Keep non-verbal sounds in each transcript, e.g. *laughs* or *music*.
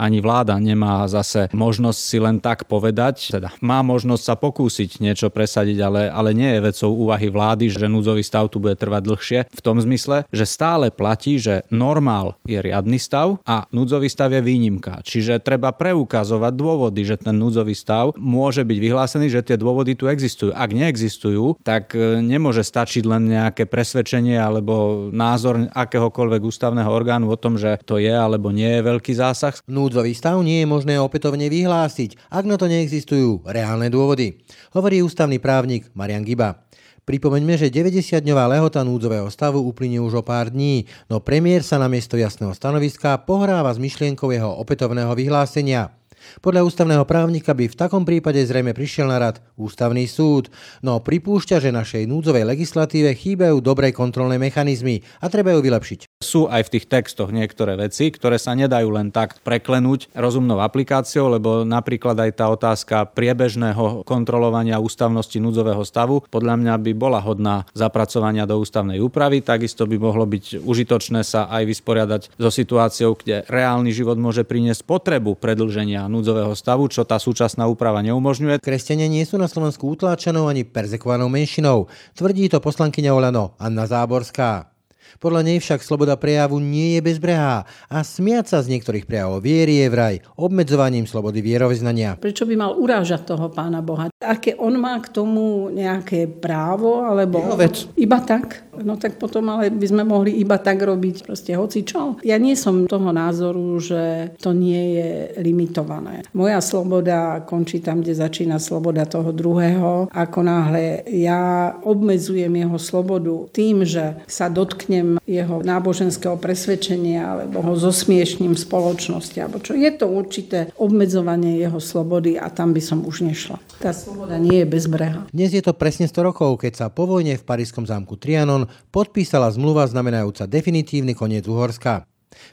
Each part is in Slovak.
ani vláda nemá zase možnosť si len tak povedať, teda má možnosť sa pokúsiť niečo presadiť, ale, ale nie je vecou úvahy vlády, že núdzový stav tu bude trvať dlhšie. V tom zmysle, že stále platí, že normál je riadny stav a núdzový stav je výnimka. Čiže treba preukazovať dôvody, že ten núdzový stav môže byť vyhlásený, že tie dôvody tu existujú. Ak neexistujú, tak e, nemôže stačiť len nejaké presvedčenie alebo názor akéhokoľvek ústavného orgánu o tom, že to je alebo nie je veľký zásah. Núdzový stav nie je možné opätovne vyhlásiť, ak na to neexistujú reálne dôvody, hovorí ústavný právnik Marian Giba. Pripomeňme, že 90-dňová lehota núdzového stavu uplynie už o pár dní, no premiér sa na miesto jasného stanoviska pohráva s myšlienkou jeho opätovného vyhlásenia. Podľa ústavného právnika by v takom prípade zrejme prišiel na rad ústavný súd, no pripúšťa, že našej núdzovej legislatíve chýbajú dobré kontrolné mechanizmy a treba ju vylepšiť. Sú aj v tých textoch niektoré veci, ktoré sa nedajú len tak preklenúť rozumnou aplikáciou, lebo napríklad aj tá otázka priebežného kontrolovania ústavnosti núdzového stavu podľa mňa by bola hodná zapracovania do ústavnej úpravy. Takisto by mohlo byť užitočné sa aj vysporiadať so situáciou, kde reálny život môže priniesť potrebu predlženia núdzového stavu, čo tá súčasná úprava neumožňuje. Kresťania nie sú na Slovensku utláčanou ani perzekovanou menšinou, tvrdí to poslankyňa Olano Anna Záborská. Podľa nej však sloboda prejavu nie je bezbrehá a smiať sa z niektorých prejavov viery je vraj obmedzovaním slobody vierovýznania. Prečo by mal urážať toho pána Boha? Aké on má k tomu nejaké právo, alebo vec. iba tak? No tak potom ale by sme mohli iba tak robiť proste hoci čo. Ja nie som toho názoru, že to nie je limitované. Moja sloboda končí tam, kde začína sloboda toho druhého. Ako náhle ja obmedzujem jeho slobodu tým, že sa dotknem jeho náboženského presvedčenia alebo ho zosmiešním spoločnosti. Alebo čo. Je to určité obmedzovanie jeho slobody a tam by som už nešla. Tá sloboda nie je bezbreha. Dnes je to presne 100 rokov, keď sa po vojne v parískom zámku Trianon podpísala zmluva znamenajúca definitívny koniec Uhorska.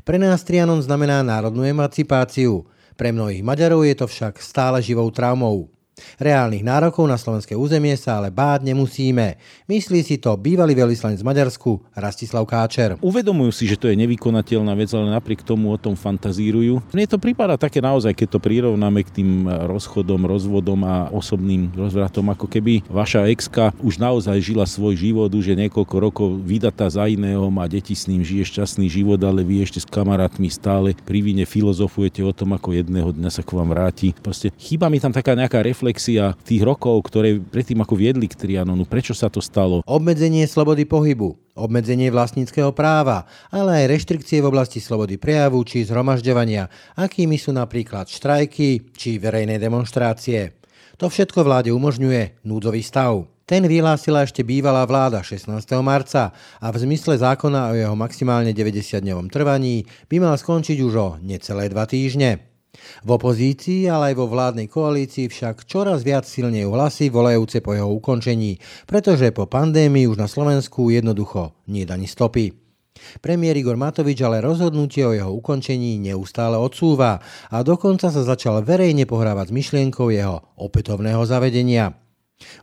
Pre nás Trianon znamená národnú emancipáciu. Pre mnohých Maďarov je to však stále živou traumou. Reálnych nárokov na slovenské územie sa ale báť nemusíme. Myslí si to bývalý veľvyslanec z Maďarsku Rastislav Káčer. Uvedomujú si, že to je nevykonateľná vec, ale napriek tomu o tom fantazírujú. Mne to prípada také naozaj, keď to prirovnáme k tým rozchodom, rozvodom a osobným rozvratom, ako keby vaša exka už naozaj žila svoj život, už je niekoľko rokov vydatá za iného, má deti s ním, žije šťastný život, ale vy ešte s kamarátmi stále pri vine filozofujete o tom, ako jedného dňa sa k vám vráti. Proste chýba mi tam taká nejaká reflexia reflexia tých rokov, ktoré predtým ako viedli k Trianonu, prečo sa to stalo. Obmedzenie slobody pohybu, obmedzenie vlastníckého práva, ale aj reštrikcie v oblasti slobody prejavu či zhromažďovania, akými sú napríklad štrajky či verejné demonstrácie. To všetko vláde umožňuje núdzový stav. Ten vyhlásila ešte bývalá vláda 16. marca a v zmysle zákona o jeho maximálne 90-dňovom trvaní by mal skončiť už o necelé dva týždne. V opozícii, ale aj vo vládnej koalícii však čoraz viac silnejú hlasy volajúce po jeho ukončení, pretože po pandémii už na Slovensku jednoducho nie ani stopy. Premiér Igor Matovič ale rozhodnutie o jeho ukončení neustále odsúva a dokonca sa začal verejne pohrávať s myšlienkou jeho opätovného zavedenia.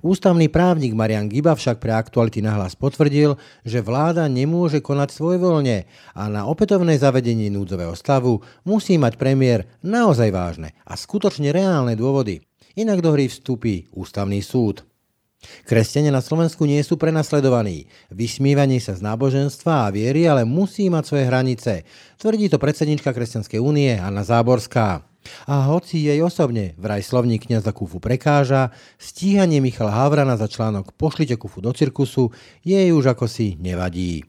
Ústavný právnik Marian Giba však pre aktuality nahlas potvrdil, že vláda nemôže konať svojvoľne a na opätovné zavedenie núdzového stavu musí mať premiér naozaj vážne a skutočne reálne dôvody. Inak do hry vstúpi ústavný súd. Kresťania na Slovensku nie sú prenasledovaní. Vysmívanie sa z náboženstva a viery ale musí mať svoje hranice, tvrdí to predsednička Kresťanskej únie Anna Záborská. A hoci jej osobne vraj slovník kniaza Kufu prekáža, stíhanie Michala Havrana za článok Pošlite Kufu do cirkusu jej už ako si nevadí.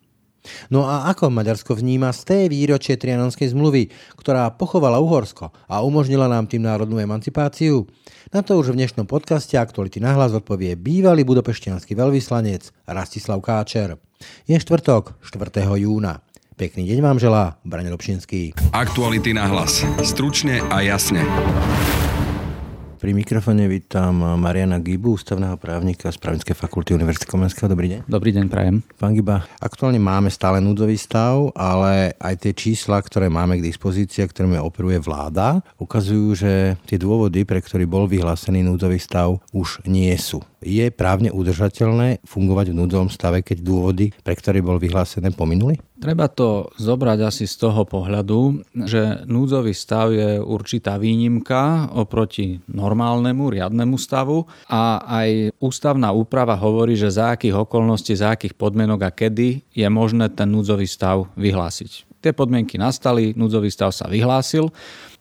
No a ako Maďarsko vníma z té výročie Trianonskej zmluvy, ktorá pochovala Uhorsko a umožnila nám tým národnú emancipáciu? Na to už v dnešnom podcaste Aktuality nahlas odpovie bývalý budopeštianský veľvyslanec Rastislav Káčer. Je štvrtok, 4. júna. Pekný deň vám želá Braň Robšinský. Aktuality na hlas. Stručne a jasne. Pri mikrofone vítam Mariana Gibu, ústavného právnika z Právnickej fakulty Univerzity Komenského. Dobrý deň. Dobrý deň, prajem. Pán Giba, aktuálne máme stále núdzový stav, ale aj tie čísla, ktoré máme k dispozícii, ktorými operuje vláda, ukazujú, že tie dôvody, pre ktorý bol vyhlásený núdzový stav, už nie sú. Je právne udržateľné fungovať v núdzovom stave, keď dôvody, pre ktoré bol vyhlásené, pominuli? Treba to zobrať asi z toho pohľadu, že núdzový stav je určitá výnimka oproti normálnemu, riadnemu stavu a aj ústavná úprava hovorí, že za akých okolností, za akých podmienok a kedy je možné ten núdzový stav vyhlásiť. Tie podmienky nastali, núdzový stav sa vyhlásil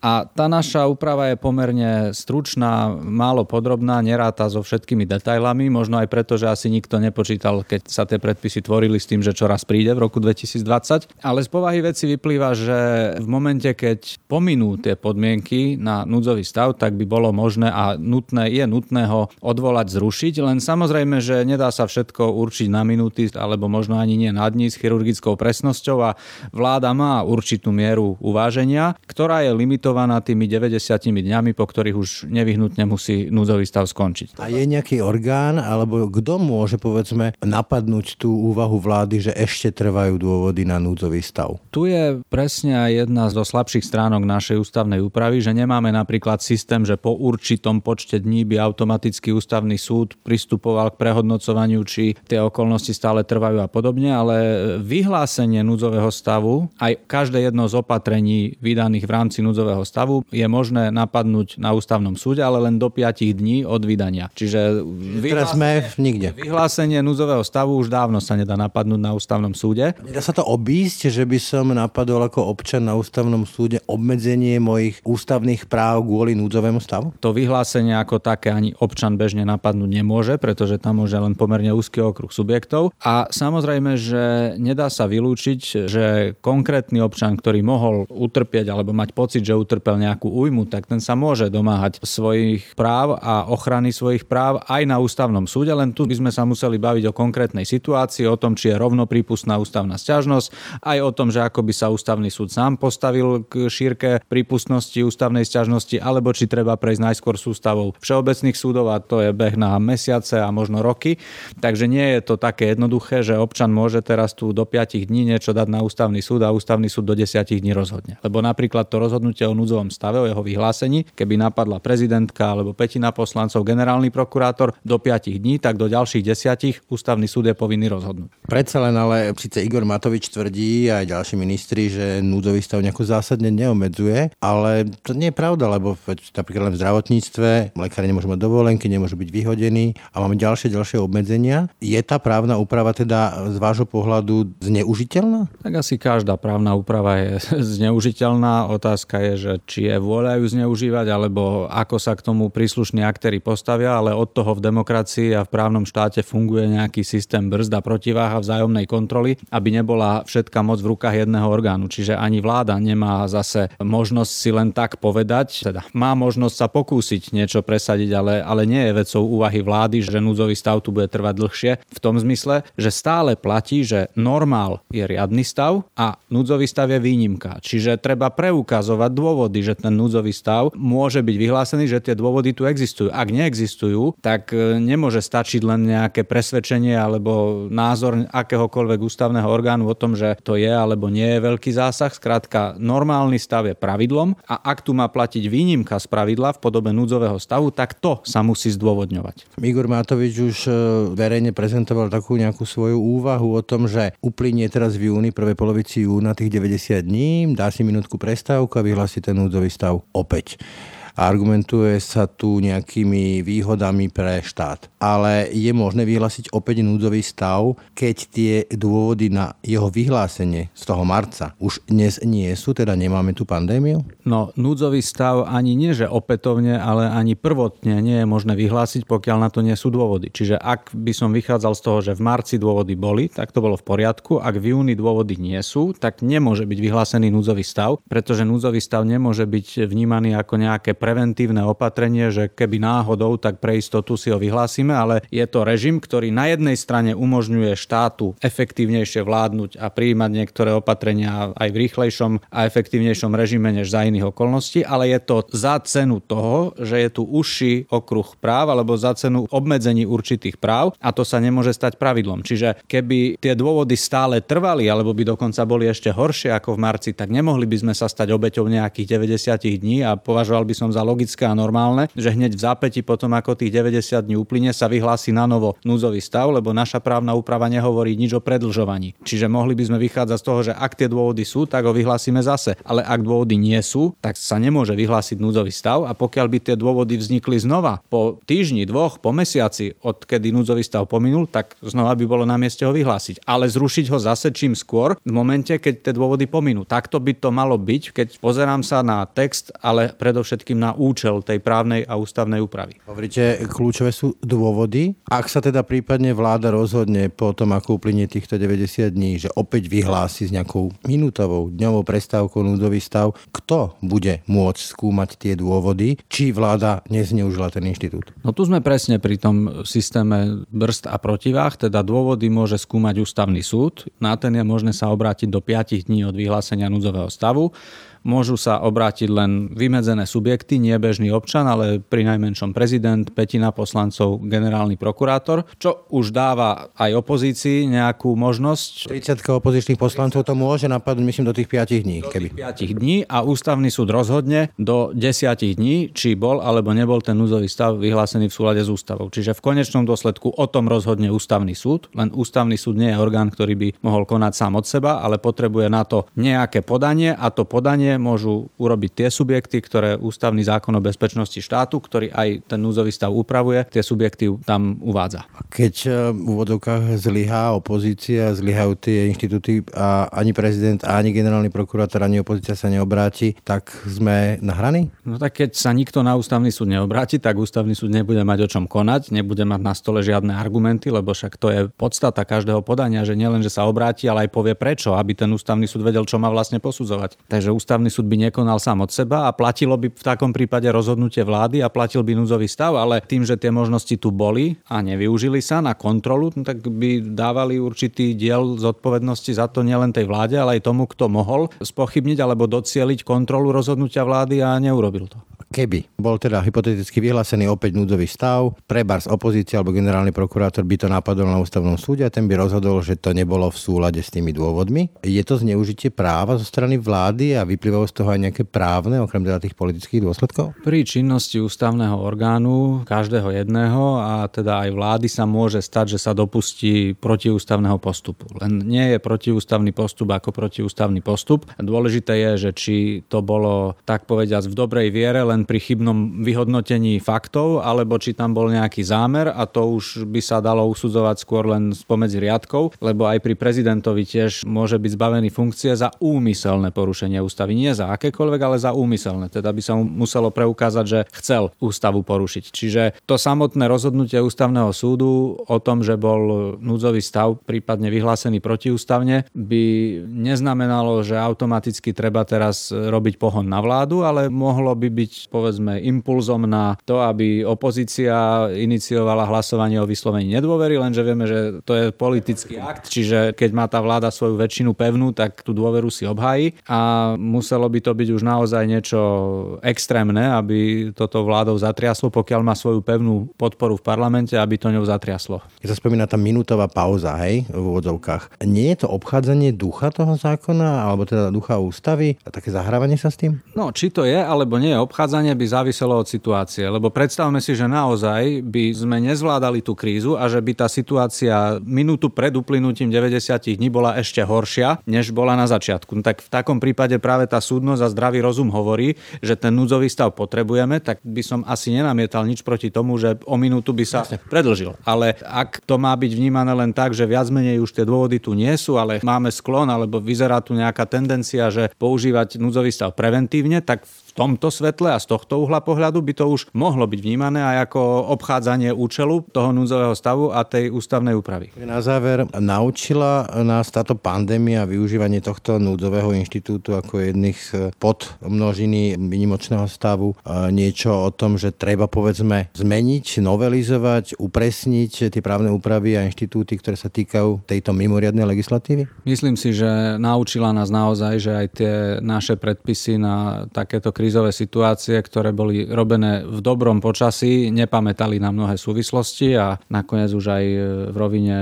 a tá naša úprava je pomerne stručná, málo podrobná, neráta so všetkými detailami, možno aj preto, že asi nikto nepočítal, keď sa tie predpisy tvorili s tým, že čo raz príde v roku 2020. Ale z povahy veci vyplýva, že v momente, keď pominú tie podmienky na núdzový stav, tak by bolo možné a nutné, je nutné ho odvolať, zrušiť. Len samozrejme, že nedá sa všetko určiť na minúty alebo možno ani nie na dní s chirurgickou presnosťou a vláda má určitú mieru uváženia, ktorá je limitovaná tými 90 dňami, po ktorých už nevyhnutne musí núdzový stav skončiť. A je nejaký orgán, alebo kto môže, povedzme, napadnúť tú úvahu vlády, že ešte trvajú dôvody na núdzový stav? Tu je presne jedna zo slabších stránok našej ústavnej úpravy, že nemáme napríklad systém, že po určitom počte dní by automaticky ústavný súd pristupoval k prehodnocovaniu, či tie okolnosti stále trvajú a podobne, ale vyhlásenie núdzového stavu, aj každé jedno z opatrení vydaných v rámci núdzového stavu je možné napadnúť na ústavnom súde, ale len do 5 dní od vydania. Čiže Teraz sme nikde. Vyhlásenie núdzového stavu už dávno sa nedá napadnúť na ústavnom súde. Dá sa to obísť, že by som napadol ako občan na ústavnom súde obmedzenie mojich ústavných práv kvôli núdzovému stavu? To vyhlásenie ako také ani občan bežne napadnúť nemôže, pretože tam môže len pomerne úzky okruh subjektov. A samozrejme, že nedá sa vylúčiť, že konkrétny občan, ktorý mohol utrpieť alebo mať pocit, že utrpel nejakú újmu, tak ten sa môže domáhať svojich práv a ochrany svojich práv aj na ústavnom súde, len tu by sme sa museli baviť o konkrétnej situácii, o tom, či je rovnoprípustná ústavná sťažnosť, aj o tom, že ako by sa ústavný súd sám postavil k šírke prípustnosti ústavnej sťažnosti, alebo či treba prejsť najskôr sústavou všeobecných súdov a to je beh na mesiace a možno roky. Takže nie je to také jednoduché, že občan môže teraz tu do 5 dní niečo dať na ústavný súd a ústavný súd do 10 dní rozhodne. Lebo napríklad to rozhodnutie o núdzovom stave, o jeho vyhlásení. Keby napadla prezidentka alebo petina poslancov, generálny prokurátor do 5 dní, tak do ďalších desiatich ústavný súd je povinný rozhodnúť. Predsa len ale síce Igor Matovič tvrdí aj ďalší ministri, že núdzový stav nejako zásadne neomedzuje, ale to nie je pravda, lebo napríklad len v zdravotníctve lekári nemôžu mať dovolenky, nemôžu byť vyhodení a máme ďalšie ďalšie obmedzenia. Je tá právna úprava teda z vášho pohľadu zneužiteľná? Tak asi každá právna úprava je *laughs* zneužiteľná. Otázka je, že či je vôľa ju zneužívať, alebo ako sa k tomu príslušní aktéry postavia, ale od toho v demokracii a v právnom štáte funguje nejaký systém brzda protiváha vzájomnej kontroly, aby nebola všetka moc v rukách jedného orgánu. Čiže ani vláda nemá zase možnosť si len tak povedať, teda má možnosť sa pokúsiť niečo presadiť, ale, ale nie je vecou úvahy vlády, že núdzový stav tu bude trvať dlhšie. V tom zmysle, že stále platí, že normál je riadny stav a núdzový stav je výnimka. Čiže treba preukazovať dôvod dôvody, že ten núdzový stav môže byť vyhlásený, že tie dôvody tu existujú. Ak neexistujú, tak e, nemôže stačiť len nejaké presvedčenie alebo názor akéhokoľvek ústavného orgánu o tom, že to je alebo nie je veľký zásah. Skrátka, normálny stav je pravidlom a ak tu má platiť výnimka z pravidla v podobe núdzového stavu, tak to sa musí zdôvodňovať. Igor Matovič už e, verejne prezentoval takú nejakú svoju úvahu o tom, že uplynie teraz v júni, prvej polovici júna tých 90 dní, dá si minútku prestávku a vyhlási ten núdzový stav opäť a argumentuje sa tu nejakými výhodami pre štát. Ale je možné vyhlásiť opäť núdzový stav, keď tie dôvody na jeho vyhlásenie z toho marca už dnes nie sú, teda nemáme tu pandémiu? No, núdzový stav ani nie, že opätovne, ale ani prvotne nie je možné vyhlásiť, pokiaľ na to nie sú dôvody. Čiže ak by som vychádzal z toho, že v marci dôvody boli, tak to bolo v poriadku. Ak v júni dôvody nie sú, tak nemôže byť vyhlásený núdzový stav, pretože núdzový stav nemôže byť vnímaný ako nejaké preventívne opatrenie, že keby náhodou, tak pre istotu si ho vyhlásime, ale je to režim, ktorý na jednej strane umožňuje štátu efektívnejšie vládnuť a prijímať niektoré opatrenia aj v rýchlejšom a efektívnejšom režime než za iných okolností, ale je to za cenu toho, že je tu užší okruh práv alebo za cenu obmedzení určitých práv a to sa nemôže stať pravidlom. Čiže keby tie dôvody stále trvali alebo by dokonca boli ešte horšie ako v marci, tak nemohli by sme sa stať obeťou nejakých 90 dní a považoval by som za logické a normálne, že hneď v zápäti potom, ako tých 90 dní uplyne, sa vyhlási na novo núzový stav, lebo naša právna úprava nehovorí nič o predlžovaní. Čiže mohli by sme vychádzať z toho, že ak tie dôvody sú, tak ho vyhlásime zase. Ale ak dôvody nie sú, tak sa nemôže vyhlásiť núdzový stav a pokiaľ by tie dôvody vznikli znova po týždni, dvoch, po mesiaci, odkedy núdzový stav pominul, tak znova by bolo na mieste ho vyhlásiť. Ale zrušiť ho zase čím skôr, v momente, keď tie dôvody pominú. Takto by to malo byť, keď pozerám sa na text, ale predovšetkým na účel tej právnej a ústavnej úpravy. Hovoríte, kľúčové sú dôvody. Ak sa teda prípadne vláda rozhodne po tom, ako uplynie týchto 90 dní, že opäť vyhlási s nejakou minútovou, dňovou prestávkou núdzový stav, kto bude môcť skúmať tie dôvody, či vláda nezneužila ten inštitút? No tu sme presne pri tom systéme brzd a protivách, teda dôvody môže skúmať ústavný súd. Na ten je možné sa obrátiť do 5 dní od vyhlásenia núdzového stavu môžu sa obrátiť len vymedzené subjekty, nie bežný občan, ale pri najmenšom prezident, petina poslancov, generálny prokurátor, čo už dáva aj opozícii nejakú možnosť. 30 opozičných poslancov to môže napadnúť, myslím, do tých 5 dní. Keby. tých 5 dní a ústavný súd rozhodne do 10 dní, či bol alebo nebol ten núzový stav vyhlásený v súlade s ústavou. Čiže v konečnom dôsledku o tom rozhodne ústavný súd, len ústavný súd nie je orgán, ktorý by mohol konať sám od seba, ale potrebuje na to nejaké podanie a to podanie môžu urobiť tie subjekty, ktoré ústavný zákon o bezpečnosti štátu, ktorý aj ten núzový stav upravuje, tie subjekty tam uvádza. Keď e, v úvodovkách zlyhá opozícia, zlyhajú tie inštitúty a ani prezident, ani generálny prokurátor, ani opozícia sa neobráti, tak sme nahraní? No tak keď sa nikto na ústavný súd neobráti, tak ústavný súd nebude mať o čom konať, nebude mať na stole žiadne argumenty, lebo však to je podstata každého podania, že nielen, že sa obráti, ale aj povie prečo, aby ten ústavný súd vedel, čo má vlastne posudzovať. Takže ústavný ústavný súd by nekonal sám od seba a platilo by v takom prípade rozhodnutie vlády a platil by núdzový stav, ale tým, že tie možnosti tu boli a nevyužili sa na kontrolu, no tak by dávali určitý diel zodpovednosti za to nielen tej vláde, ale aj tomu, kto mohol spochybniť alebo docieliť kontrolu rozhodnutia vlády a neurobil to. Keby bol teda hypoteticky vyhlásený opäť núdzový stav, prebars opozícia alebo generálny prokurátor by to napadol na ústavnom súde a ten by rozhodol, že to nebolo v súlade s tými dôvodmi. Je to zneužitie práva zo strany vlády a vyplývajú z toho aj nejaké právne, okrem teda tých politických dôsledkov? Pri činnosti ústavného orgánu, každého jedného a teda aj vlády sa môže stať, že sa dopustí protiústavného postupu. Len nie je protiústavný postup ako protiústavný postup. Dôležité je, že či to bolo tak povediať v dobrej viere, len pri chybnom vyhodnotení faktov, alebo či tam bol nejaký zámer a to už by sa dalo usudzovať skôr len spomedzi riadkov, lebo aj pri prezidentovi tiež môže byť zbavený funkcie za úmyselné porušenie ústavy. Nie za akékoľvek, ale za úmyselné. Teda by sa mu muselo preukázať, že chcel ústavu porušiť. Čiže to samotné rozhodnutie ústavného súdu o tom, že bol núdzový stav prípadne vyhlásený protiústavne, by neznamenalo, že automaticky treba teraz robiť pohon na vládu, ale mohlo by byť povedzme impulzom na to, aby opozícia iniciovala hlasovanie o vyslovení nedôvery, lenže vieme, že to je politický akt, čiže keď má tá vláda svoju väčšinu pevnú, tak tú dôveru si obhájí a muselo by to byť už naozaj niečo extrémne, aby toto vládou zatriaslo, pokiaľ má svoju pevnú podporu v parlamente, aby to ňou zatriaslo. Je sa spomína tá minútová pauza, hej, v úvodzovkách. Nie je to obchádzanie ducha toho zákona, alebo teda ducha ústavy a také zahrávanie sa s tým? No, či to je, alebo nie je obchádzanie Predchádzanie by záviselo od situácie, lebo predstavme si, že naozaj by sme nezvládali tú krízu a že by tá situácia minútu pred uplynutím 90 dní bola ešte horšia, než bola na začiatku. Tak v takom prípade práve tá súdnosť a zdravý rozum hovorí, že ten núdzový stav potrebujeme, tak by som asi nenamietal nič proti tomu, že o minútu by sa predlžil. Ale ak to má byť vnímané len tak, že viac menej už tie dôvody tu nie sú, ale máme sklon alebo vyzerá tu nejaká tendencia, že používať núdzový stav preventívne, tak v tomto svetle a z tohto uhla pohľadu by to už mohlo byť vnímané aj ako obchádzanie účelu toho núdzového stavu a tej ústavnej úpravy. Na záver, naučila nás táto pandémia a využívanie tohto núdzového inštitútu ako jedných z podmnožiny minimočného stavu niečo o tom, že treba povedzme zmeniť, novelizovať, upresniť tie právne úpravy a inštitúty, ktoré sa týkajú tejto mimoriadnej legislatívy? Myslím si, že naučila nás naozaj, že aj tie naše predpisy na takéto krízové situácie ktoré boli robené v dobrom počasí, nepamätali na mnohé súvislosti a nakoniec už aj v rovine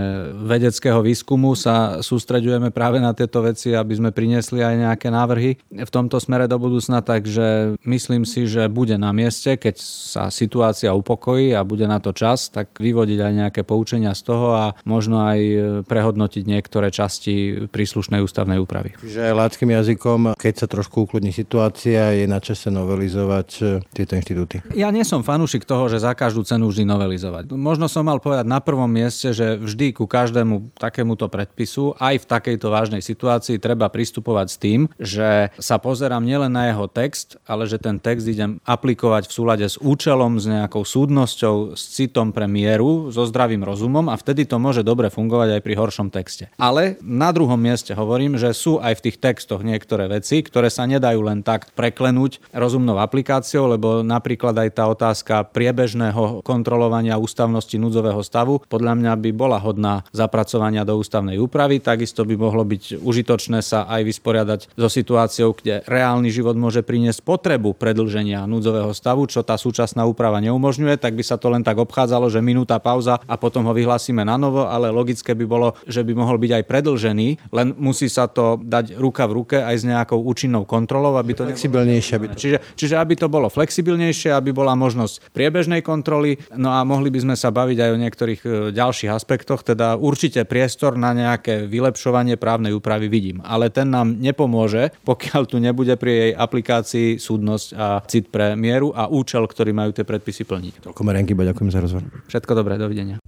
vedeckého výskumu sa sústreďujeme práve na tieto veci, aby sme priniesli aj nejaké návrhy v tomto smere do budúcna, takže myslím si, že bude na mieste, keď sa situácia upokojí a bude na to čas, tak vyvodiť aj nejaké poučenia z toho a možno aj prehodnotiť niektoré časti príslušnej ústavnej úpravy. Čiže ľadským jazykom, keď sa trošku ukludní situácia, je na čase novelizovať e, tieto inštitúty. Ja nie som fanúšik toho, že za každú cenu vždy novelizovať. Možno som mal povedať na prvom mieste, že vždy ku každému takémuto predpisu, aj v takejto vážnej situácii, treba pristupovať s tým, že sa pozerám nielen na jeho text, ale že ten text idem aplikovať v súlade s účelom, s nejakou súdnosťou, s citom pre mieru, so zdravým rozumom a vtedy to môže dobre fungovať aj pri horšom texte. Ale na druhom mieste hovorím, že sú aj v tých textoch niektoré veci, ktoré sa nedajú len tak preklenúť rozumnou aplikáciou, lebo napríklad aj tá otázka priebežného kontrolovania ústavnosti núdzového stavu podľa mňa by bola hodná zapracovania do ústavnej úpravy. Takisto by mohlo byť užitočné sa aj vysporiadať so situáciou, kde reálny život môže priniesť potrebu predlženia núdzového stavu, čo tá súčasná úprava neumožňuje, tak by sa to len tak obchádzalo, že minúta pauza a potom ho vyhlásime na novo, ale logické by bolo, že by mohol byť aj predlžený, len musí sa to dať ruka v ruke aj s nejakou účinnou kontrolou, aby to flexibilnejšie. Aby. Čiže, čiže aby to bolo flexibilnejšie, aby bola možnosť priebežnej kontroly, no a mohli by sme sa baviť aj o niektorých e, ďalších aspektoch, teda určite priestor na nejaké vylepšovanie právnej úpravy vidím, ale ten nám nepomôže, pokiaľ tu nebude pri jej aplikácii súdnosť a cit pre mieru a účel, ktorý majú tie predpisy plniť. Toľko merenky, ďakujem za rozhovor. Všetko dobré, dovidenia.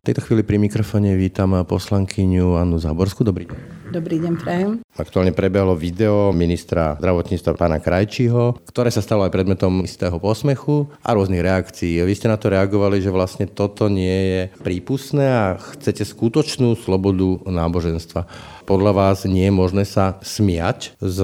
Tejto chvíli pri mikrofone vítam poslankyňu Annu Záborskú. Dobrý deň. Dobrý deň, prajem. Aktuálne prebehlo video ministra zdravotníctva pána Krajčího, ktoré sa stalo aj predmetom istého posmechu a rôznych reakcií. Vy ste na to reagovali, že vlastne toto nie je prípustné a chcete skutočnú slobodu náboženstva podľa vás nie je možné sa smiať z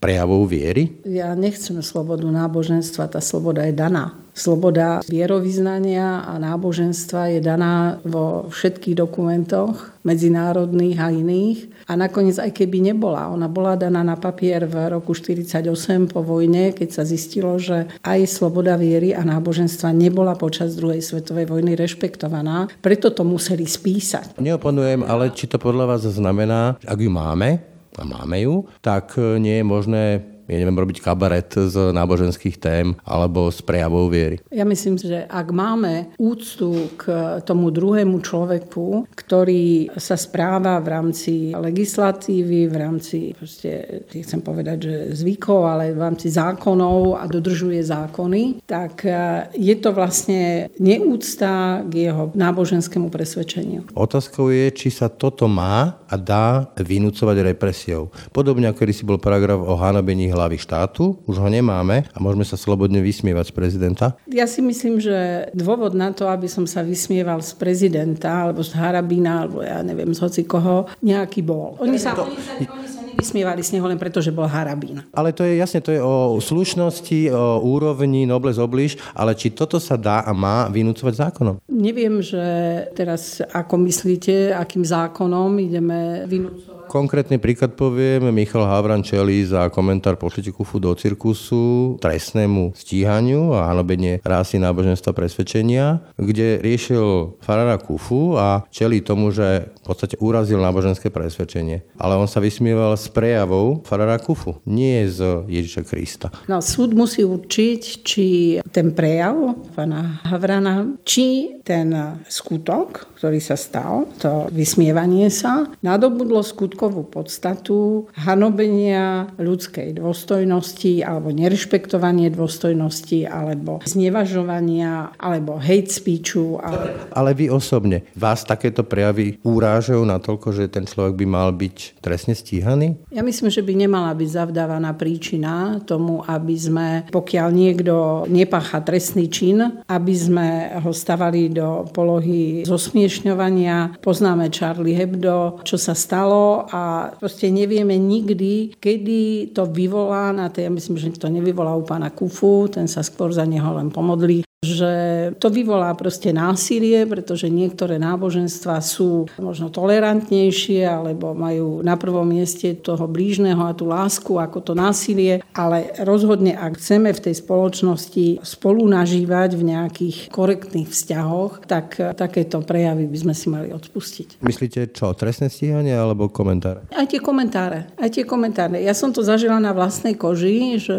prejavou viery? Ja nechcem slobodu náboženstva, tá sloboda je daná. Sloboda vierovýznania a náboženstva je daná vo všetkých dokumentoch medzinárodných a iných. A nakoniec, aj keby nebola, ona bola daná na papier v roku 1948 po vojne, keď sa zistilo, že aj sloboda viery a náboženstva nebola počas druhej svetovej vojny rešpektovaná. Preto to museli spísať. Neoponujem, ale či to podľa vás znamená, ak ju máme, a máme ju, tak nie je možné ja neviem, robiť kabaret z náboženských tém alebo z prejavov viery. Ja myslím, že ak máme úctu k tomu druhému človeku, ktorý sa správa v rámci legislatívy, v rámci, proste, chcem povedať, že zvykov, ale v rámci zákonov a dodržuje zákony, tak e, je to vlastne neúcta k jeho náboženskému presvedčeniu. Otázkou je, či sa toto má a dá vynúcovať represiou. Podobne ako si bol paragraf o hanobení hlavy štátu, už ho nemáme a môžeme sa slobodne vysmievať z prezidenta? Ja si myslím, že dôvod na to, aby som sa vysmieval z prezidenta alebo z Harabina, alebo ja neviem, z hoci koho, nejaký bol. Oni sa, to... oni sa, oni sa nevysmievali z neho len preto, že bol Harabín. Ale to je jasne, to je o slušnosti, o úrovni nobles obliž, ale či toto sa dá a má vynúcovať zákonom? Neviem, že teraz ako myslíte, akým zákonom ideme vynúcovať Konkrétny príklad poviem, Michal Havran čelí za komentár Pošlite kufu do cirkusu trestnému stíhaniu a hanobenie rásy náboženstva presvedčenia, kde riešil farára Kufu a čelí tomu, že v podstate urazil náboženské presvedčenie. Ale on sa vysmieval s prejavou farára Kufu, nie z Ježiša Krista. No, súd musí určiť, či ten prejav pána Havrana, či ten skutok, ktorý sa stal, to vysmievanie sa, nadobudlo skutok skutkovú podstatu hanobenia ľudskej dôstojnosti alebo nerešpektovanie dôstojnosti alebo znevažovania alebo hate speechu. Ale... ale vy osobne, vás takéto prejavy úrážajú natoľko, že ten človek by mal byť trestne stíhaný? Ja myslím, že by nemala byť zavdávaná príčina tomu, aby sme, pokiaľ niekto nepácha trestný čin, aby sme ho stavali do polohy zosmiešňovania. Poznáme Charlie Hebdo, čo sa stalo a proste nevieme nikdy, kedy to vyvolá na tej, ja myslím, že to nevyvolá u pána Kufu, ten sa skôr za neho len pomodlí, že to vyvolá proste násilie, pretože niektoré náboženstva sú možno tolerantnejšie alebo majú na prvom mieste toho blížneho a tú lásku ako to násilie, ale rozhodne, ak chceme v tej spoločnosti spolu nažívať v nejakých korektných vzťahoch, tak takéto prejavy by sme si mali odpustiť. Myslíte čo, trestné stíhanie alebo komentáre? Aj tie komentáre. Aj tie komentáre. Ja som to zažila na vlastnej koži, že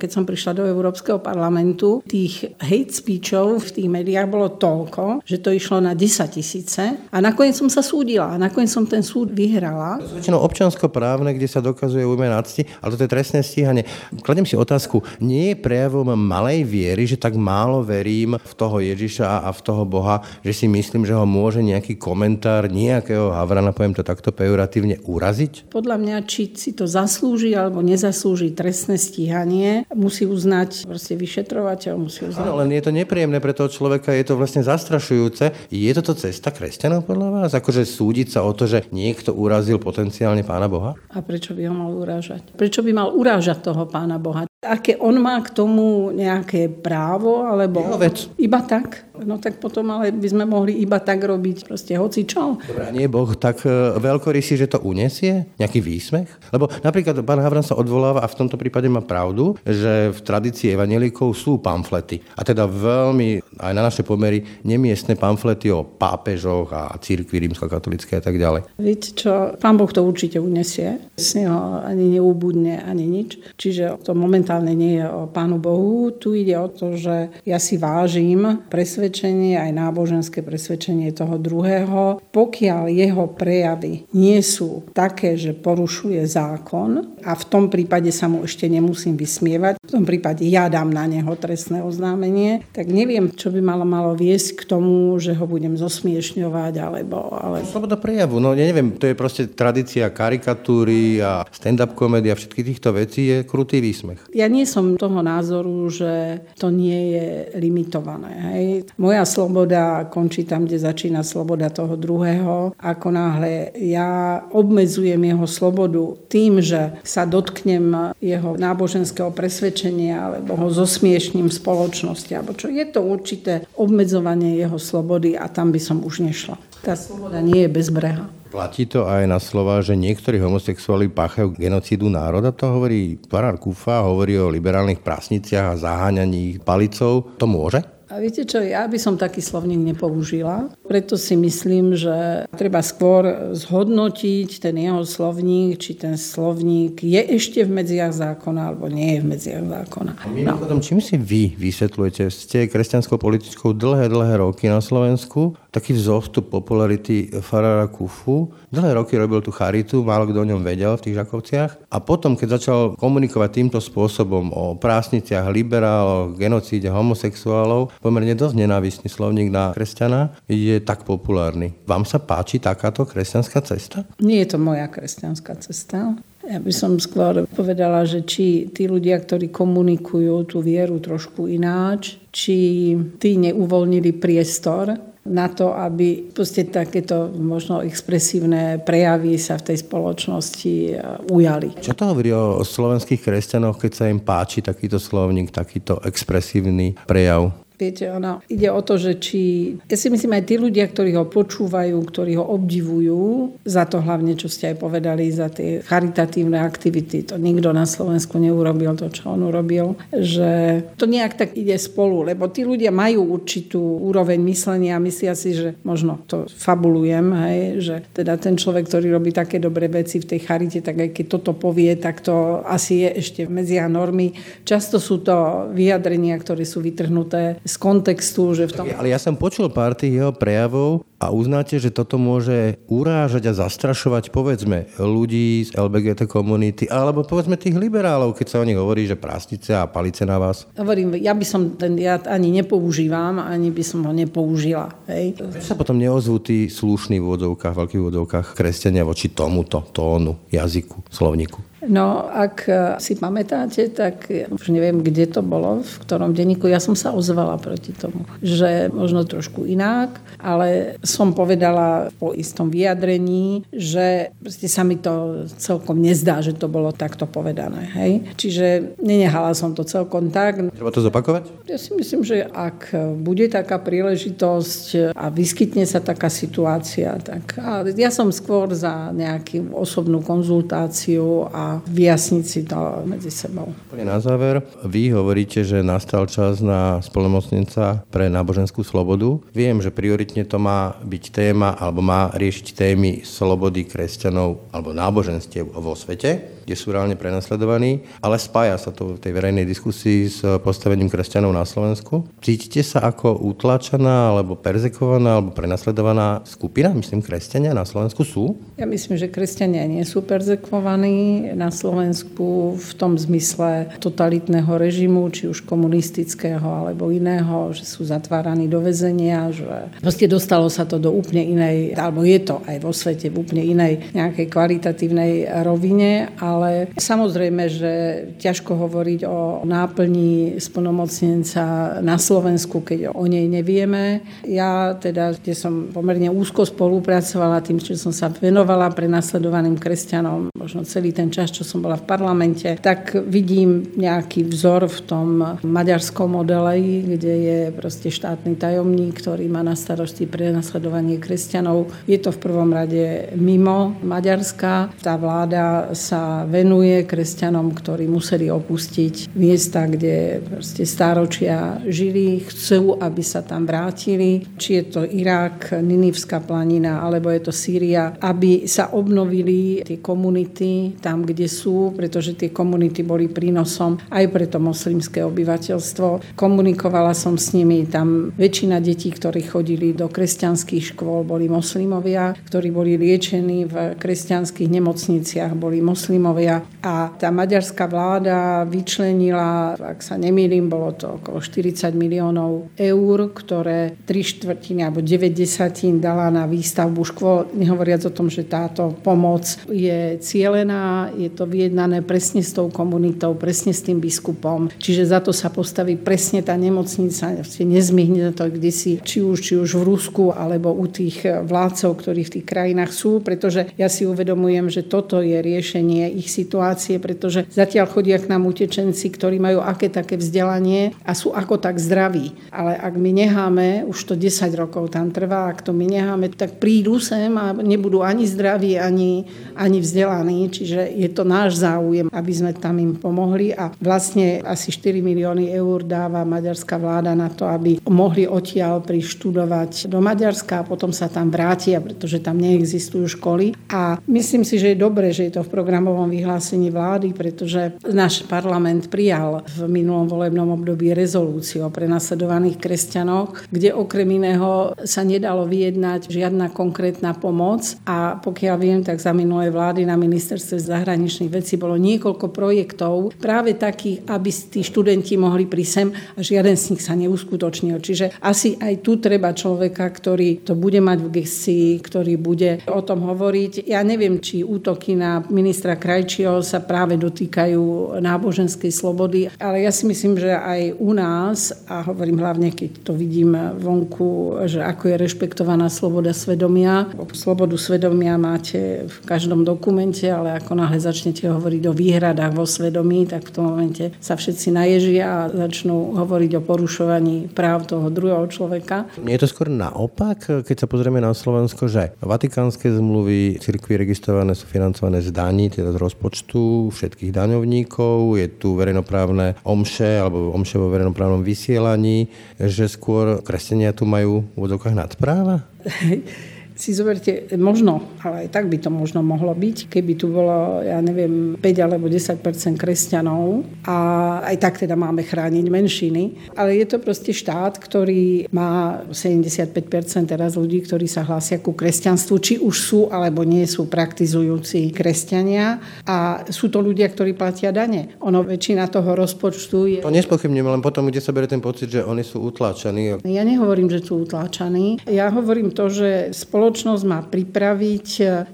keď som prišla do Európskeho parlamentu, tých hate speechov v tých médiách bolo toľko, že to išlo na 10 tisíce a nakoniec som sa súdila a nakoniec som ten súd vyhrala. To väčšinou občansko-právne, kde sa dokazuje ujme nadsti, ale to je trestné stíhanie. Kladem si otázku, nie je prejavom malej viery, že tak málo verím v toho Ježiša a v toho Boha, že si myslím, že ho môže nejaký komentár nejakého Havrana, poviem to takto pejoratívne, uraziť? Podľa mňa, či si to zaslúži alebo nezaslúži trestné stíhanie, musí uznať proste vyšetrovateľ, musí uznať. Áno, len je to nepríjemné pre toho človeka, je to vlastne zastrašujúce. Je toto cesta kresťanov podľa vás? Akože súdiť sa o to, že niekto urazil potenciálne Pána Boha? A prečo by ho mal urážať? Prečo by mal urážať toho Pána Boha? Aké on má k tomu nejaké právo, alebo Jeho vec. iba tak? No tak potom ale by sme mohli iba tak robiť proste hoci čo. Dobre, nie Boh tak e, veľkorysý, že to unesie? Nejaký výsmech? Lebo napríklad pán Havran sa odvoláva a v tomto prípade má pravdu, že v tradícii evanelikov sú pamflety. A teda veľmi aj na naše pomery nemiestne pamflety o pápežoch a církvi rímskokatolické a tak ďalej. Viete čo, pán Boh to určite unesie. Z neho ani neubudne, ani nič. Čiže to momentálne nie je o pánu Bohu. Tu ide o to, že ja si vážim presvedčenie, aj náboženské presvedčenie toho druhého. Pokiaľ jeho prejavy nie sú také, že porušuje zákon a v tom prípade sa mu ešte nemusím vysmievať, v tom prípade ja dám na neho trestné oznámenie, tak neviem, čo by malo, malo viesť k tomu, že ho budem zosmiešňovať alebo... Ale... Sloboda prejavu, no ja neviem, to je proste tradícia karikatúry a stand-up komédia, všetkých týchto vecí je krutý výsmech. Ja nie som toho názoru, že to nie je limitované. Hej. Moja sloboda končí tam, kde začína sloboda toho druhého. Ako náhle ja obmedzujem jeho slobodu tým, že sa dotknem jeho náboženského presvedčenia alebo ho zosmiešním spoločnosti, alebo čo je to určité obmedzovanie jeho slobody a tam by som už nešla. Tá sloboda nie je bezbreha. Platí to aj na slova, že niektorí homosexuáli páchajú genocídu národa? To hovorí Farár Kufa, hovorí o liberálnych prasniciach a zaháňaní palicou. To môže? A viete čo, ja by som taký slovník nepoužila, preto si myslím, že treba skôr zhodnotiť ten jeho slovník, či ten slovník je ešte v medziach zákona, alebo nie je v medziach zákona. Mimochodom, čím si vy vysvetľujete? Ste kresťanskou politickou dlhé, dlhé roky na Slovensku. Taký vzostup popularity Farára Kufu. Dlhé roky robil tú charitu, málo kto o ňom vedel v tých Žakovciach. A potom, keď začal komunikovať týmto spôsobom o prásniciach liberálov, genocíde homosexuálov, pomerne dosť nenávistný slovník na kresťana, je tak populárny. Vám sa páči takáto kresťanská cesta? Nie je to moja kresťanská cesta. Ja by som skôr povedala, že či tí ľudia, ktorí komunikujú tú vieru trošku ináč, či tí neuvoľnili priestor na to, aby proste takéto možno expresívne prejavy sa v tej spoločnosti ujali. Čo to hovorí o slovenských kresťanoch, keď sa im páči takýto slovník, takýto expresívny prejav? Viete, ono ide o to, že či... Ja si myslím aj tí ľudia, ktorí ho počúvajú, ktorí ho obdivujú, za to hlavne, čo ste aj povedali, za tie charitatívne aktivity. To nikto na Slovensku neurobil to, čo on urobil. Že to nejak tak ide spolu, lebo tí ľudia majú určitú úroveň myslenia a myslia si, že možno to fabulujem, hej, že teda ten človek, ktorý robí také dobré veci v tej charite, tak aj keď toto povie, tak to asi je ešte medzia normy. Často sú to vyjadrenia, ktoré sú vytrhnuté z kontextu, že v tom... Ale ja som počul pár tých jeho prejavov a uznáte, že toto môže urážať a zastrašovať, povedzme, ľudí z LBGT komunity, alebo povedzme tých liberálov, keď sa o nich hovorí, že prásnice a palice na vás. Hovorím, ja by som ten jad ani nepoužívam, ani by som ho nepoužila. Hej. Prečo sa potom neozvú tí slušní v úvodzovkách, veľkých úvodzovkách kresťania voči tomuto tónu, jazyku, slovníku? No, ak si pamätáte, tak už neviem, kde to bolo, v ktorom denníku, ja som sa ozvala proti tomu, že možno trošku inak, ale som povedala po istom vyjadrení, že sa mi to celkom nezdá, že to bolo takto povedané. Hej? Čiže nenehala som to celkom tak. Treba to zopakovať? Ja si myslím, že ak bude taká príležitosť a vyskytne sa taká situácia, tak a ja som skôr za nejakú osobnú konzultáciu a vyjasniť si to medzi sebou. Na záver, vy hovoríte, že nastal čas na spolomocnenca pre náboženskú slobodu. Viem, že prioritne to má byť téma alebo má riešiť témy slobody kresťanov alebo náboženstiev vo svete kde sú reálne prenasledovaní, ale spája sa to v tej verejnej diskusii s postavením kresťanov na Slovensku. Cítite sa ako utlačená alebo perzekovaná alebo prenasledovaná skupina, myslím, kresťania na Slovensku sú? Ja myslím, že kresťania nie sú perzekovaní na Slovensku v tom zmysle totalitného režimu, či už komunistického alebo iného, že sú zatváraní do väzenia, že proste dostalo sa to do úplne inej, alebo je to aj vo svete v úplne inej nejakej kvalitatívnej rovine, ale ale samozrejme, že ťažko hovoriť o náplni splnomocnenca na Slovensku, keď o nej nevieme. Ja teda, kde som pomerne úzko spolupracovala tým, že som sa venovala pre nasledovaným kresťanom, možno celý ten čas, čo som bola v parlamente, tak vidím nejaký vzor v tom maďarskom modele, kde je proste štátny tajomník, ktorý má na starosti pre nasledovanie kresťanov. Je to v prvom rade mimo Maďarska. Tá vláda sa venuje kresťanom, ktorí museli opustiť miesta, kde proste stáročia žili, chcú, aby sa tam vrátili, či je to Irak, Ninivská planina, alebo je to Sýria, aby sa obnovili tie komunity tam, kde sú, pretože tie komunity boli prínosom aj pre to moslimské obyvateľstvo. Komunikovala som s nimi, tam väčšina detí, ktorí chodili do kresťanských škôl, boli moslimovia, ktorí boli liečení v kresťanských nemocniciach, boli moslimovia Rómovia. A tá maďarská vláda vyčlenila, ak sa nemýlim, bolo to okolo 40 miliónov eur, ktoré 3 štvrtiny alebo 9 desatín dala na výstavbu škôl, nehovoriac o tom, že táto pomoc je cielená, je to vyjednané presne s tou komunitou, presne s tým biskupom. Čiže za to sa postaví presne tá nemocnica, nezmihne to kdesi, či už, či už v Rusku, alebo u tých vládcov, ktorí v tých krajinách sú, pretože ja si uvedomujem, že toto je riešenie ich ich situácie, pretože zatiaľ chodia k nám utečenci, ktorí majú aké také vzdelanie a sú ako tak zdraví. Ale ak my necháme, už to 10 rokov tam trvá, ak to my necháme, tak prídu sem a nebudú ani zdraví, ani, ani vzdelaní. Čiže je to náš záujem, aby sme tam im pomohli a vlastne asi 4 milióny eur dáva maďarská vláda na to, aby mohli odtiaľ prištudovať do Maďarska a potom sa tam vrátia, pretože tam neexistujú školy. A myslím si, že je dobré, že je to v programovom vyhlásení vlády, pretože náš parlament prijal v minulom volebnom období rezolúciu o prenasledovaných kresťanoch, kde okrem iného sa nedalo vyjednať žiadna konkrétna pomoc a pokiaľ viem, tak za minulé vlády na ministerstve zahraničných vecí bolo niekoľko projektov práve takých, aby tí študenti mohli prísť sem a žiaden z nich sa neuskutočnil. Čiže asi aj tu treba človeka, ktorý to bude mať v gestii, ktorý bude o tom hovoriť. Ja neviem, či útoky na ministra kraj Krajčího sa práve dotýkajú náboženskej slobody, ale ja si myslím, že aj u nás, a hovorím hlavne, keď to vidím vonku, že ako je rešpektovaná sloboda svedomia. Slobodu svedomia máte v každom dokumente, ale ako náhle začnete hovoriť o výhradách vo svedomí, tak v tom momente sa všetci naježia a začnú hovoriť o porušovaní práv toho druhého človeka. Je to skôr naopak, keď sa pozrieme na Slovensko, že vatikánske zmluvy cirkvi registrované sú financované z daní, teda z rozpočtu všetkých daňovníkov, je tu verejnoprávne omše alebo omše vo verejnoprávnom vysielaní, že skôr kresťania tu majú v odzokách nadpráva? *laughs* si zoberte, možno, ale aj tak by to možno mohlo byť, keby tu bolo, ja neviem, 5 alebo 10% kresťanov a aj tak teda máme chrániť menšiny. Ale je to proste štát, ktorý má 75% teraz ľudí, ktorí sa hlásia ku kresťanstvu, či už sú alebo nie sú praktizujúci kresťania a sú to ľudia, ktorí platia dane. Ono väčšina toho rozpočtu je... To nespochybním, len potom, kde sa berie ten pocit, že oni sú utláčaní. Ja nehovorím, že sú utláčaní. Ja hovorím to, že spolo spoločnosť má pripraviť,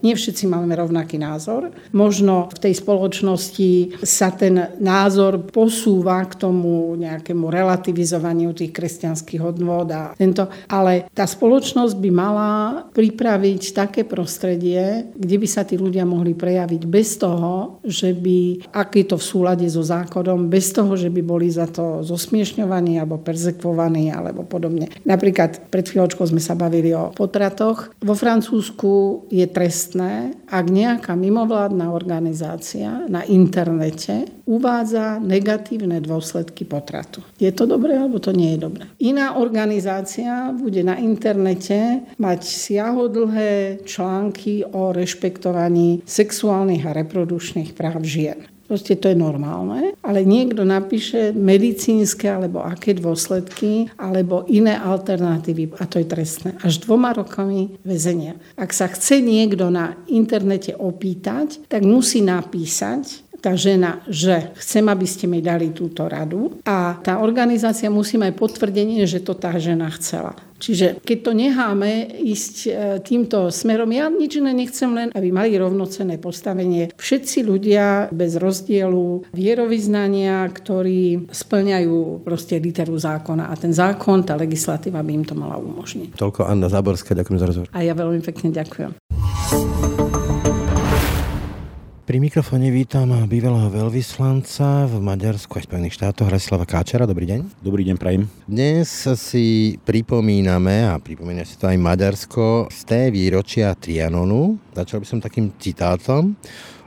nie všetci máme rovnaký názor, možno v tej spoločnosti sa ten názor posúva k tomu nejakému relativizovaniu tých kresťanských hodnôt ale tá spoločnosť by mala pripraviť také prostredie, kde by sa tí ľudia mohli prejaviť bez toho, že by, ak je to v súlade so zákonom, bez toho, že by boli za to zosmiešňovaní alebo perzekvovaní alebo podobne. Napríklad pred chvíľočkou sme sa bavili o potratoch. Vo Francúzsku je trestné, ak nejaká mimovládna organizácia na internete uvádza negatívne dôsledky potratu. Je to dobré alebo to nie je dobré? Iná organizácia bude na internete mať siahodlhé články o rešpektovaní sexuálnych a reprodukčných práv žien. Proste to je normálne, ale niekto napíše medicínske alebo aké dôsledky alebo iné alternatívy a to je trestné. Až dvoma rokami väzenia. Ak sa chce niekto na internete opýtať, tak musí napísať, tá žena, že chcem, aby ste mi dali túto radu a tá organizácia musí mať potvrdenie, že to tá žena chcela. Čiže keď to necháme ísť e, týmto smerom, ja nič iné nechcem len, aby mali rovnocenné postavenie. Všetci ľudia bez rozdielu vierovýznania, ktorí splňajú proste literu zákona a ten zákon, tá legislatíva by im to mala umožniť. Toľko Anna Záborská, ďakujem za rozhovor. A ja veľmi pekne ďakujem. Pri mikrofóne vítam bývalého veľvyslanca v Maďarsku a Spojených štátoch Hrasislava Káčera. Dobrý deň. Dobrý deň, prajem. Dnes si pripomíname, a pripomína si to aj Maďarsko, z té výročia Trianonu. Začal by som takým citátom.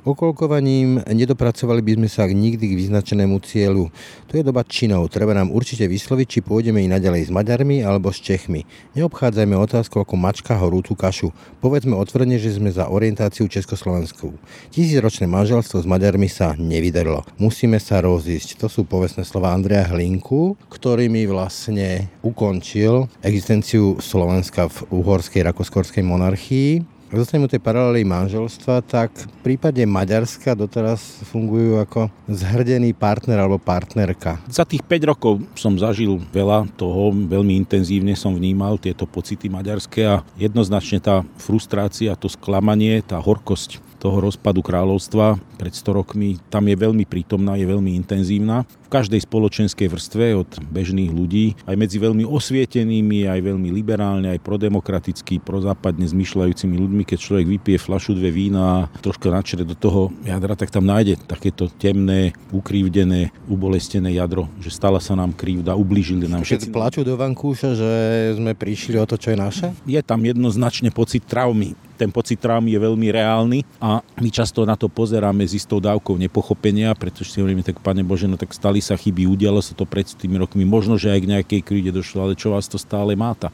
Okolkovaním nedopracovali by sme sa nikdy k vyznačenému cieľu. To je doba činov. Treba nám určite vysloviť, či pôjdeme i naďalej s Maďarmi alebo s Čechmi. Neobchádzajme otázku ako mačka horúcu kašu. Povedzme otvorene, že sme za orientáciu Československou. Tisícročné manželstvo s Maďarmi sa nevydarilo. Musíme sa rozísť. To sú povestné slova Andreja Hlinku, ktorý mi vlastne ukončil existenciu Slovenska v uhorskej rakoskorskej monarchii zostaneme tej paralely manželstva, tak v prípade Maďarska doteraz fungujú ako zhrdený partner alebo partnerka. Za tých 5 rokov som zažil veľa toho, veľmi intenzívne som vnímal tieto pocity maďarské a jednoznačne tá frustrácia, to sklamanie, tá horkosť toho rozpadu kráľovstva pred 100 rokmi, tam je veľmi prítomná, je veľmi intenzívna každej spoločenskej vrstve od bežných ľudí, aj medzi veľmi osvietenými, aj veľmi liberálne, aj prodemokraticky, prozápadne zmyšľajúcimi ľuďmi, keď človek vypije flašu dve vína a troška načre do toho jadra, tak tam nájde takéto temné, ukrívdené, ubolestené jadro, že stala sa nám krivda, ublížili nám všetci. plačú do vankúša, že sme prišli o to, čo je naše? Je tam jednoznačne pocit traumy ten pocit traumy je veľmi reálny a my často na to pozeráme s istou dávkou nepochopenia, pretože si hovoríme tak, pane Bože, no tak stali sa chyby, udialo sa to pred tými rokmi, možno, že aj k nejakej krivde došlo, ale čo vás to stále máta?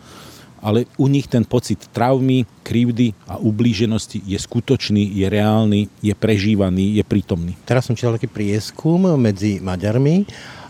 ale u nich ten pocit traumy, krivdy a ublíženosti je skutočný, je reálny, je prežívaný, je prítomný. Teraz som čítal taký prieskum medzi Maďarmi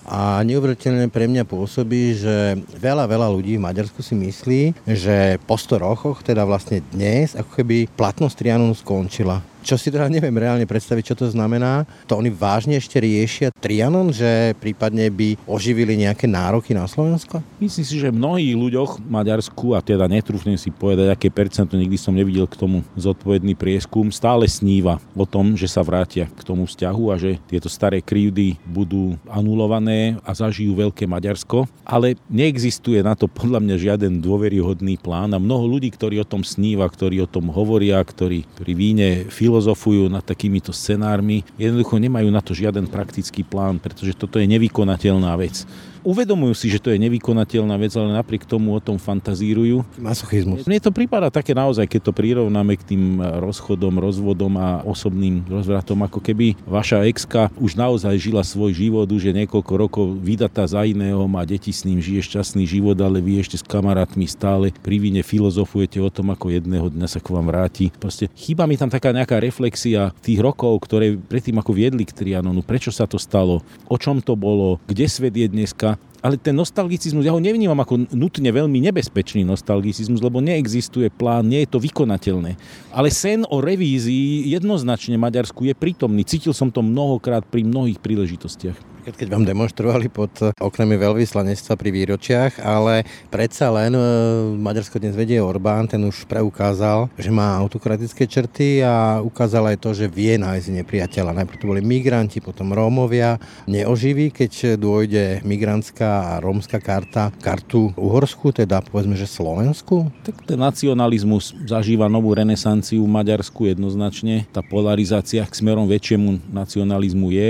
a neuveriteľne pre mňa pôsobí, že veľa, veľa ľudí v Maďarsku si myslí, že po 100 rokoch, teda vlastne dnes, ako keby platnosť Trianonu skončila čo si teda neviem reálne predstaviť, čo to znamená. To oni vážne ešte riešia Trianon, že prípadne by oživili nejaké nároky na Slovensko? Myslím si, že mnohí ľuďoch v Maďarsku, a teda netrúfnem si povedať, aké percento, nikdy som nevidel k tomu zodpovedný prieskum, stále sníva o tom, že sa vrátia k tomu vzťahu a že tieto staré krivdy budú anulované a zažijú veľké Maďarsko. Ale neexistuje na to podľa mňa žiaden dôveryhodný plán a mnoho ľudí, ktorí o tom sníva, ktorí o tom hovoria, ktorí pri víne film filozofujú nad takýmito scenármi, jednoducho nemajú na to žiaden praktický plán, pretože toto je nevykonateľná vec uvedomujú si, že to je nevykonateľná vec, ale napriek tomu o tom fantazírujú. Masochizmus. Mne to prípada také naozaj, keď to prirovnáme k tým rozchodom, rozvodom a osobným rozvratom, ako keby vaša exka už naozaj žila svoj život, už je niekoľko rokov vydatá za iného, má deti s ním, žije šťastný život, ale vy ešte s kamarátmi stále pri vine filozofujete o tom, ako jedného dňa sa k vám vráti. Proste chýba mi tam taká nejaká reflexia tých rokov, ktoré predtým ako viedli k Trianonu, prečo sa to stalo, o čom to bolo, kde svet je dneska ale ten nostalgicizmus, ja ho nevnímam ako nutne veľmi nebezpečný nostalgicizmus, lebo neexistuje plán, nie je to vykonateľné. Ale sen o revízii jednoznačne Maďarsku je prítomný. Cítil som to mnohokrát pri mnohých príležitostiach. Keď vám demonstrovali pod oknami veľvyslanectva pri výročiach, ale predsa len e, Maďarsko dnes vedie Orbán, ten už preukázal, že má autokratické črty a ukázal aj to, že vie nájsť nepriateľa. Najprv to boli migranti, potom Rómovia. Neoživí, keď dôjde migrantská a rómska karta, kartu Uhorsku, teda povedzme, že Slovensku? Tak ten nacionalizmus zažíva novú renesanciu v Maďarsku jednoznačne. Tá polarizácia k smerom väčšiemu nacionalizmu je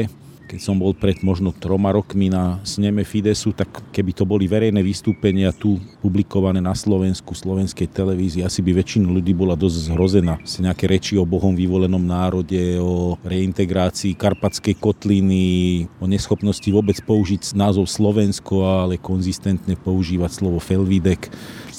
keď som bol pred možno troma rokmi na sneme Fidesu, tak keby to boli verejné vystúpenia tu publikované na Slovensku, slovenskej televízii, asi by väčšina ľudí bola dosť zhrozená. Si nejaké reči o Bohom vyvolenom národe, o reintegrácii Karpatskej kotliny, o neschopnosti vôbec použiť názov Slovensko, ale konzistentne používať slovo Felvidek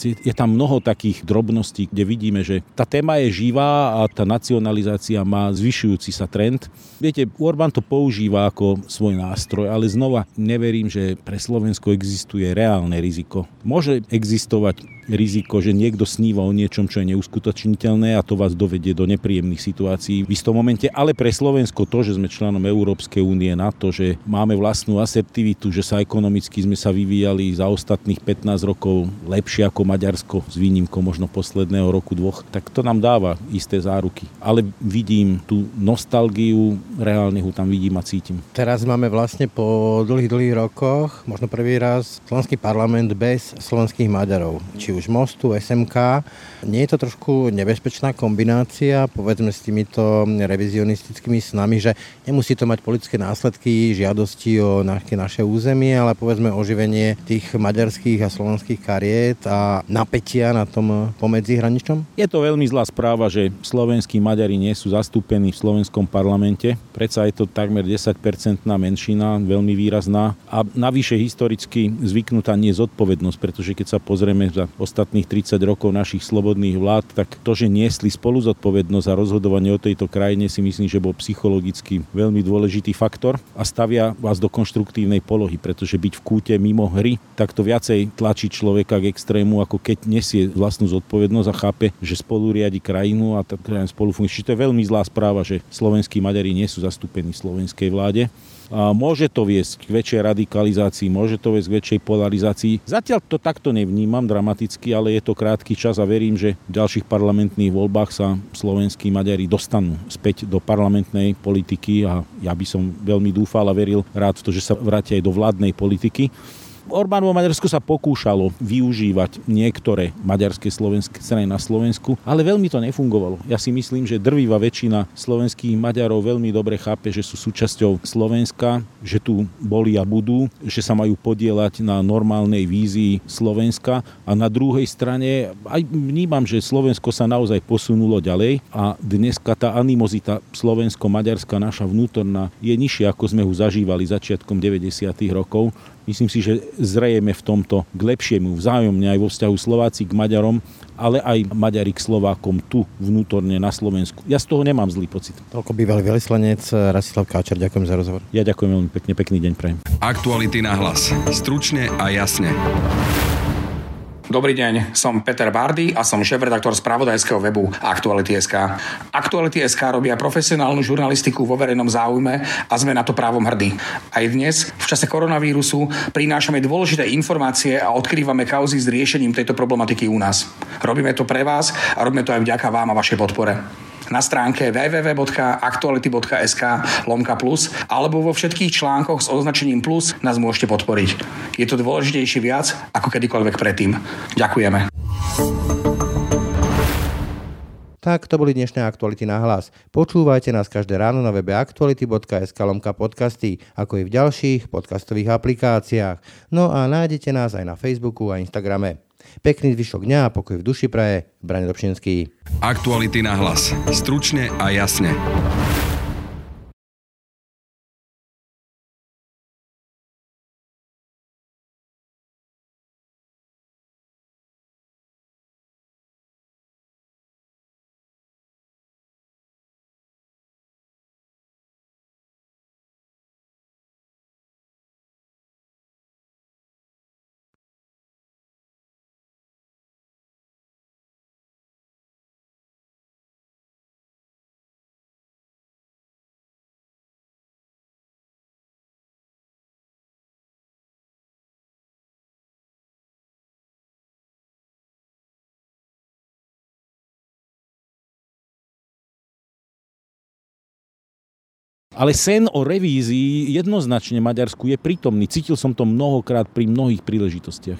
je tam mnoho takých drobností, kde vidíme, že tá téma je živá a tá nacionalizácia má zvyšujúci sa trend. Viete, Orbán to používa ako svoj nástroj, ale znova neverím, že pre Slovensko existuje reálne riziko. Môže existovať riziko, že niekto sníva o niečom, čo je neuskutočniteľné a to vás dovedie do nepríjemných situácií v istom momente. Ale pre Slovensko to, že sme členom Európskej únie, na to, že máme vlastnú asertivitu, že sa ekonomicky sme sa vyvíjali za ostatných 15 rokov lepšie ako Maďarsko, s výnimkou možno posledného roku dvoch, tak to nám dáva isté záruky. Ale vidím tú nostalgiu, reálne ho tam vidím a cítim. Teraz máme vlastne po dlhých, dlhých rokoch, možno prvý raz, slovenský parlament bez slovenských Maďarov. Či už Mostu, SMK. Nie je to trošku nebezpečná kombinácia, povedzme s týmito revizionistickými snami, že nemusí to mať politické následky, žiadosti o nejaké naše územie, ale povedzme oživenie tých maďarských a slovenských kariet a napätia na tom pomedzi hraničnom? Je to veľmi zlá správa, že slovenskí Maďari nie sú zastúpení v slovenskom parlamente. Predsa je to takmer 10-percentná menšina, veľmi výrazná a navyše historicky zvyknutá nie zodpovednosť, pretože keď sa pozrieme za ostatných 30 rokov našich slobodných vlád, tak to, že niesli spolu zodpovednosť a rozhodovanie o tejto krajine si myslím, že bol psychologicky veľmi dôležitý faktor a stavia vás do konštruktívnej polohy, pretože byť v kúte mimo hry, tak to viacej tlačí človeka k extrému, ako keď nesie vlastnú zodpovednosť a chápe, že spolu riadi krajinu a tá krajina spolu funguje. Čiže to je veľmi zlá správa, že slovenskí Maďari nie sú zastúpení v slovenskej vláde. Môže to viesť k väčšej radikalizácii, môže to viesť k väčšej polarizácii. Zatiaľ to takto nevnímam dramaticky, ale je to krátky čas a verím, že v ďalších parlamentných voľbách sa slovenskí Maďari dostanú späť do parlamentnej politiky a ja by som veľmi dúfal a veril rád v to, že sa vrátia aj do vládnej politiky. Orbánovo Maďarsko sa pokúšalo využívať niektoré maďarské slovenské strany na Slovensku, ale veľmi to nefungovalo. Ja si myslím, že drvivá väčšina slovenských Maďarov veľmi dobre chápe, že sú súčasťou Slovenska, že tu boli a budú, že sa majú podielať na normálnej vízii Slovenska a na druhej strane aj vnímam, že Slovensko sa naozaj posunulo ďalej a dneska tá animozita slovensko-maďarská naša vnútorná je nižšia, ako sme ho zažívali začiatkom 90. rokov. Myslím si, že zrejeme v tomto k lepšiemu vzájomne aj vo vzťahu Slováci k Maďarom, ale aj Maďari k Slovákom tu vnútorne na Slovensku. Ja z toho nemám zlý pocit. Toľko bývalý veľvyslanec Rastislav Káčer. Ďakujem za rozhovor. Ja ďakujem veľmi pekne, pekný deň prajem. Aktuality na hlas. Stručne a jasne. Dobrý deň, som Peter Bardy a som šéf-redaktor spravodajského webu Aktuality.sk. Aktuality.sk robia profesionálnu žurnalistiku vo verejnom záujme a sme na to právom hrdí. Aj dnes, v čase koronavírusu, prinášame dôležité informácie a odkrývame kauzy s riešením tejto problematiky u nás. Robíme to pre vás a robíme to aj vďaka vám a vašej podpore na stránke www.aktuality.sk lomka plus alebo vo všetkých článkoch s označením plus nás môžete podporiť. Je to dôležitejšie viac ako kedykoľvek predtým. Ďakujeme. Tak to boli dnešné aktuality na hlas. Počúvajte nás každé ráno na webe aktuality.sk lomka podcasty, ako i v ďalších podcastových aplikáciách. No a nájdete nás aj na Facebooku a Instagrame. Pekný zvyšok dňa a pokoj v duši praje. Brane Dobšinský. Aktuality na hlas. Stručne a jasne. Ale sen o revízii jednoznačne Maďarsku je prítomný. Cítil som to mnohokrát pri mnohých príležitostiach.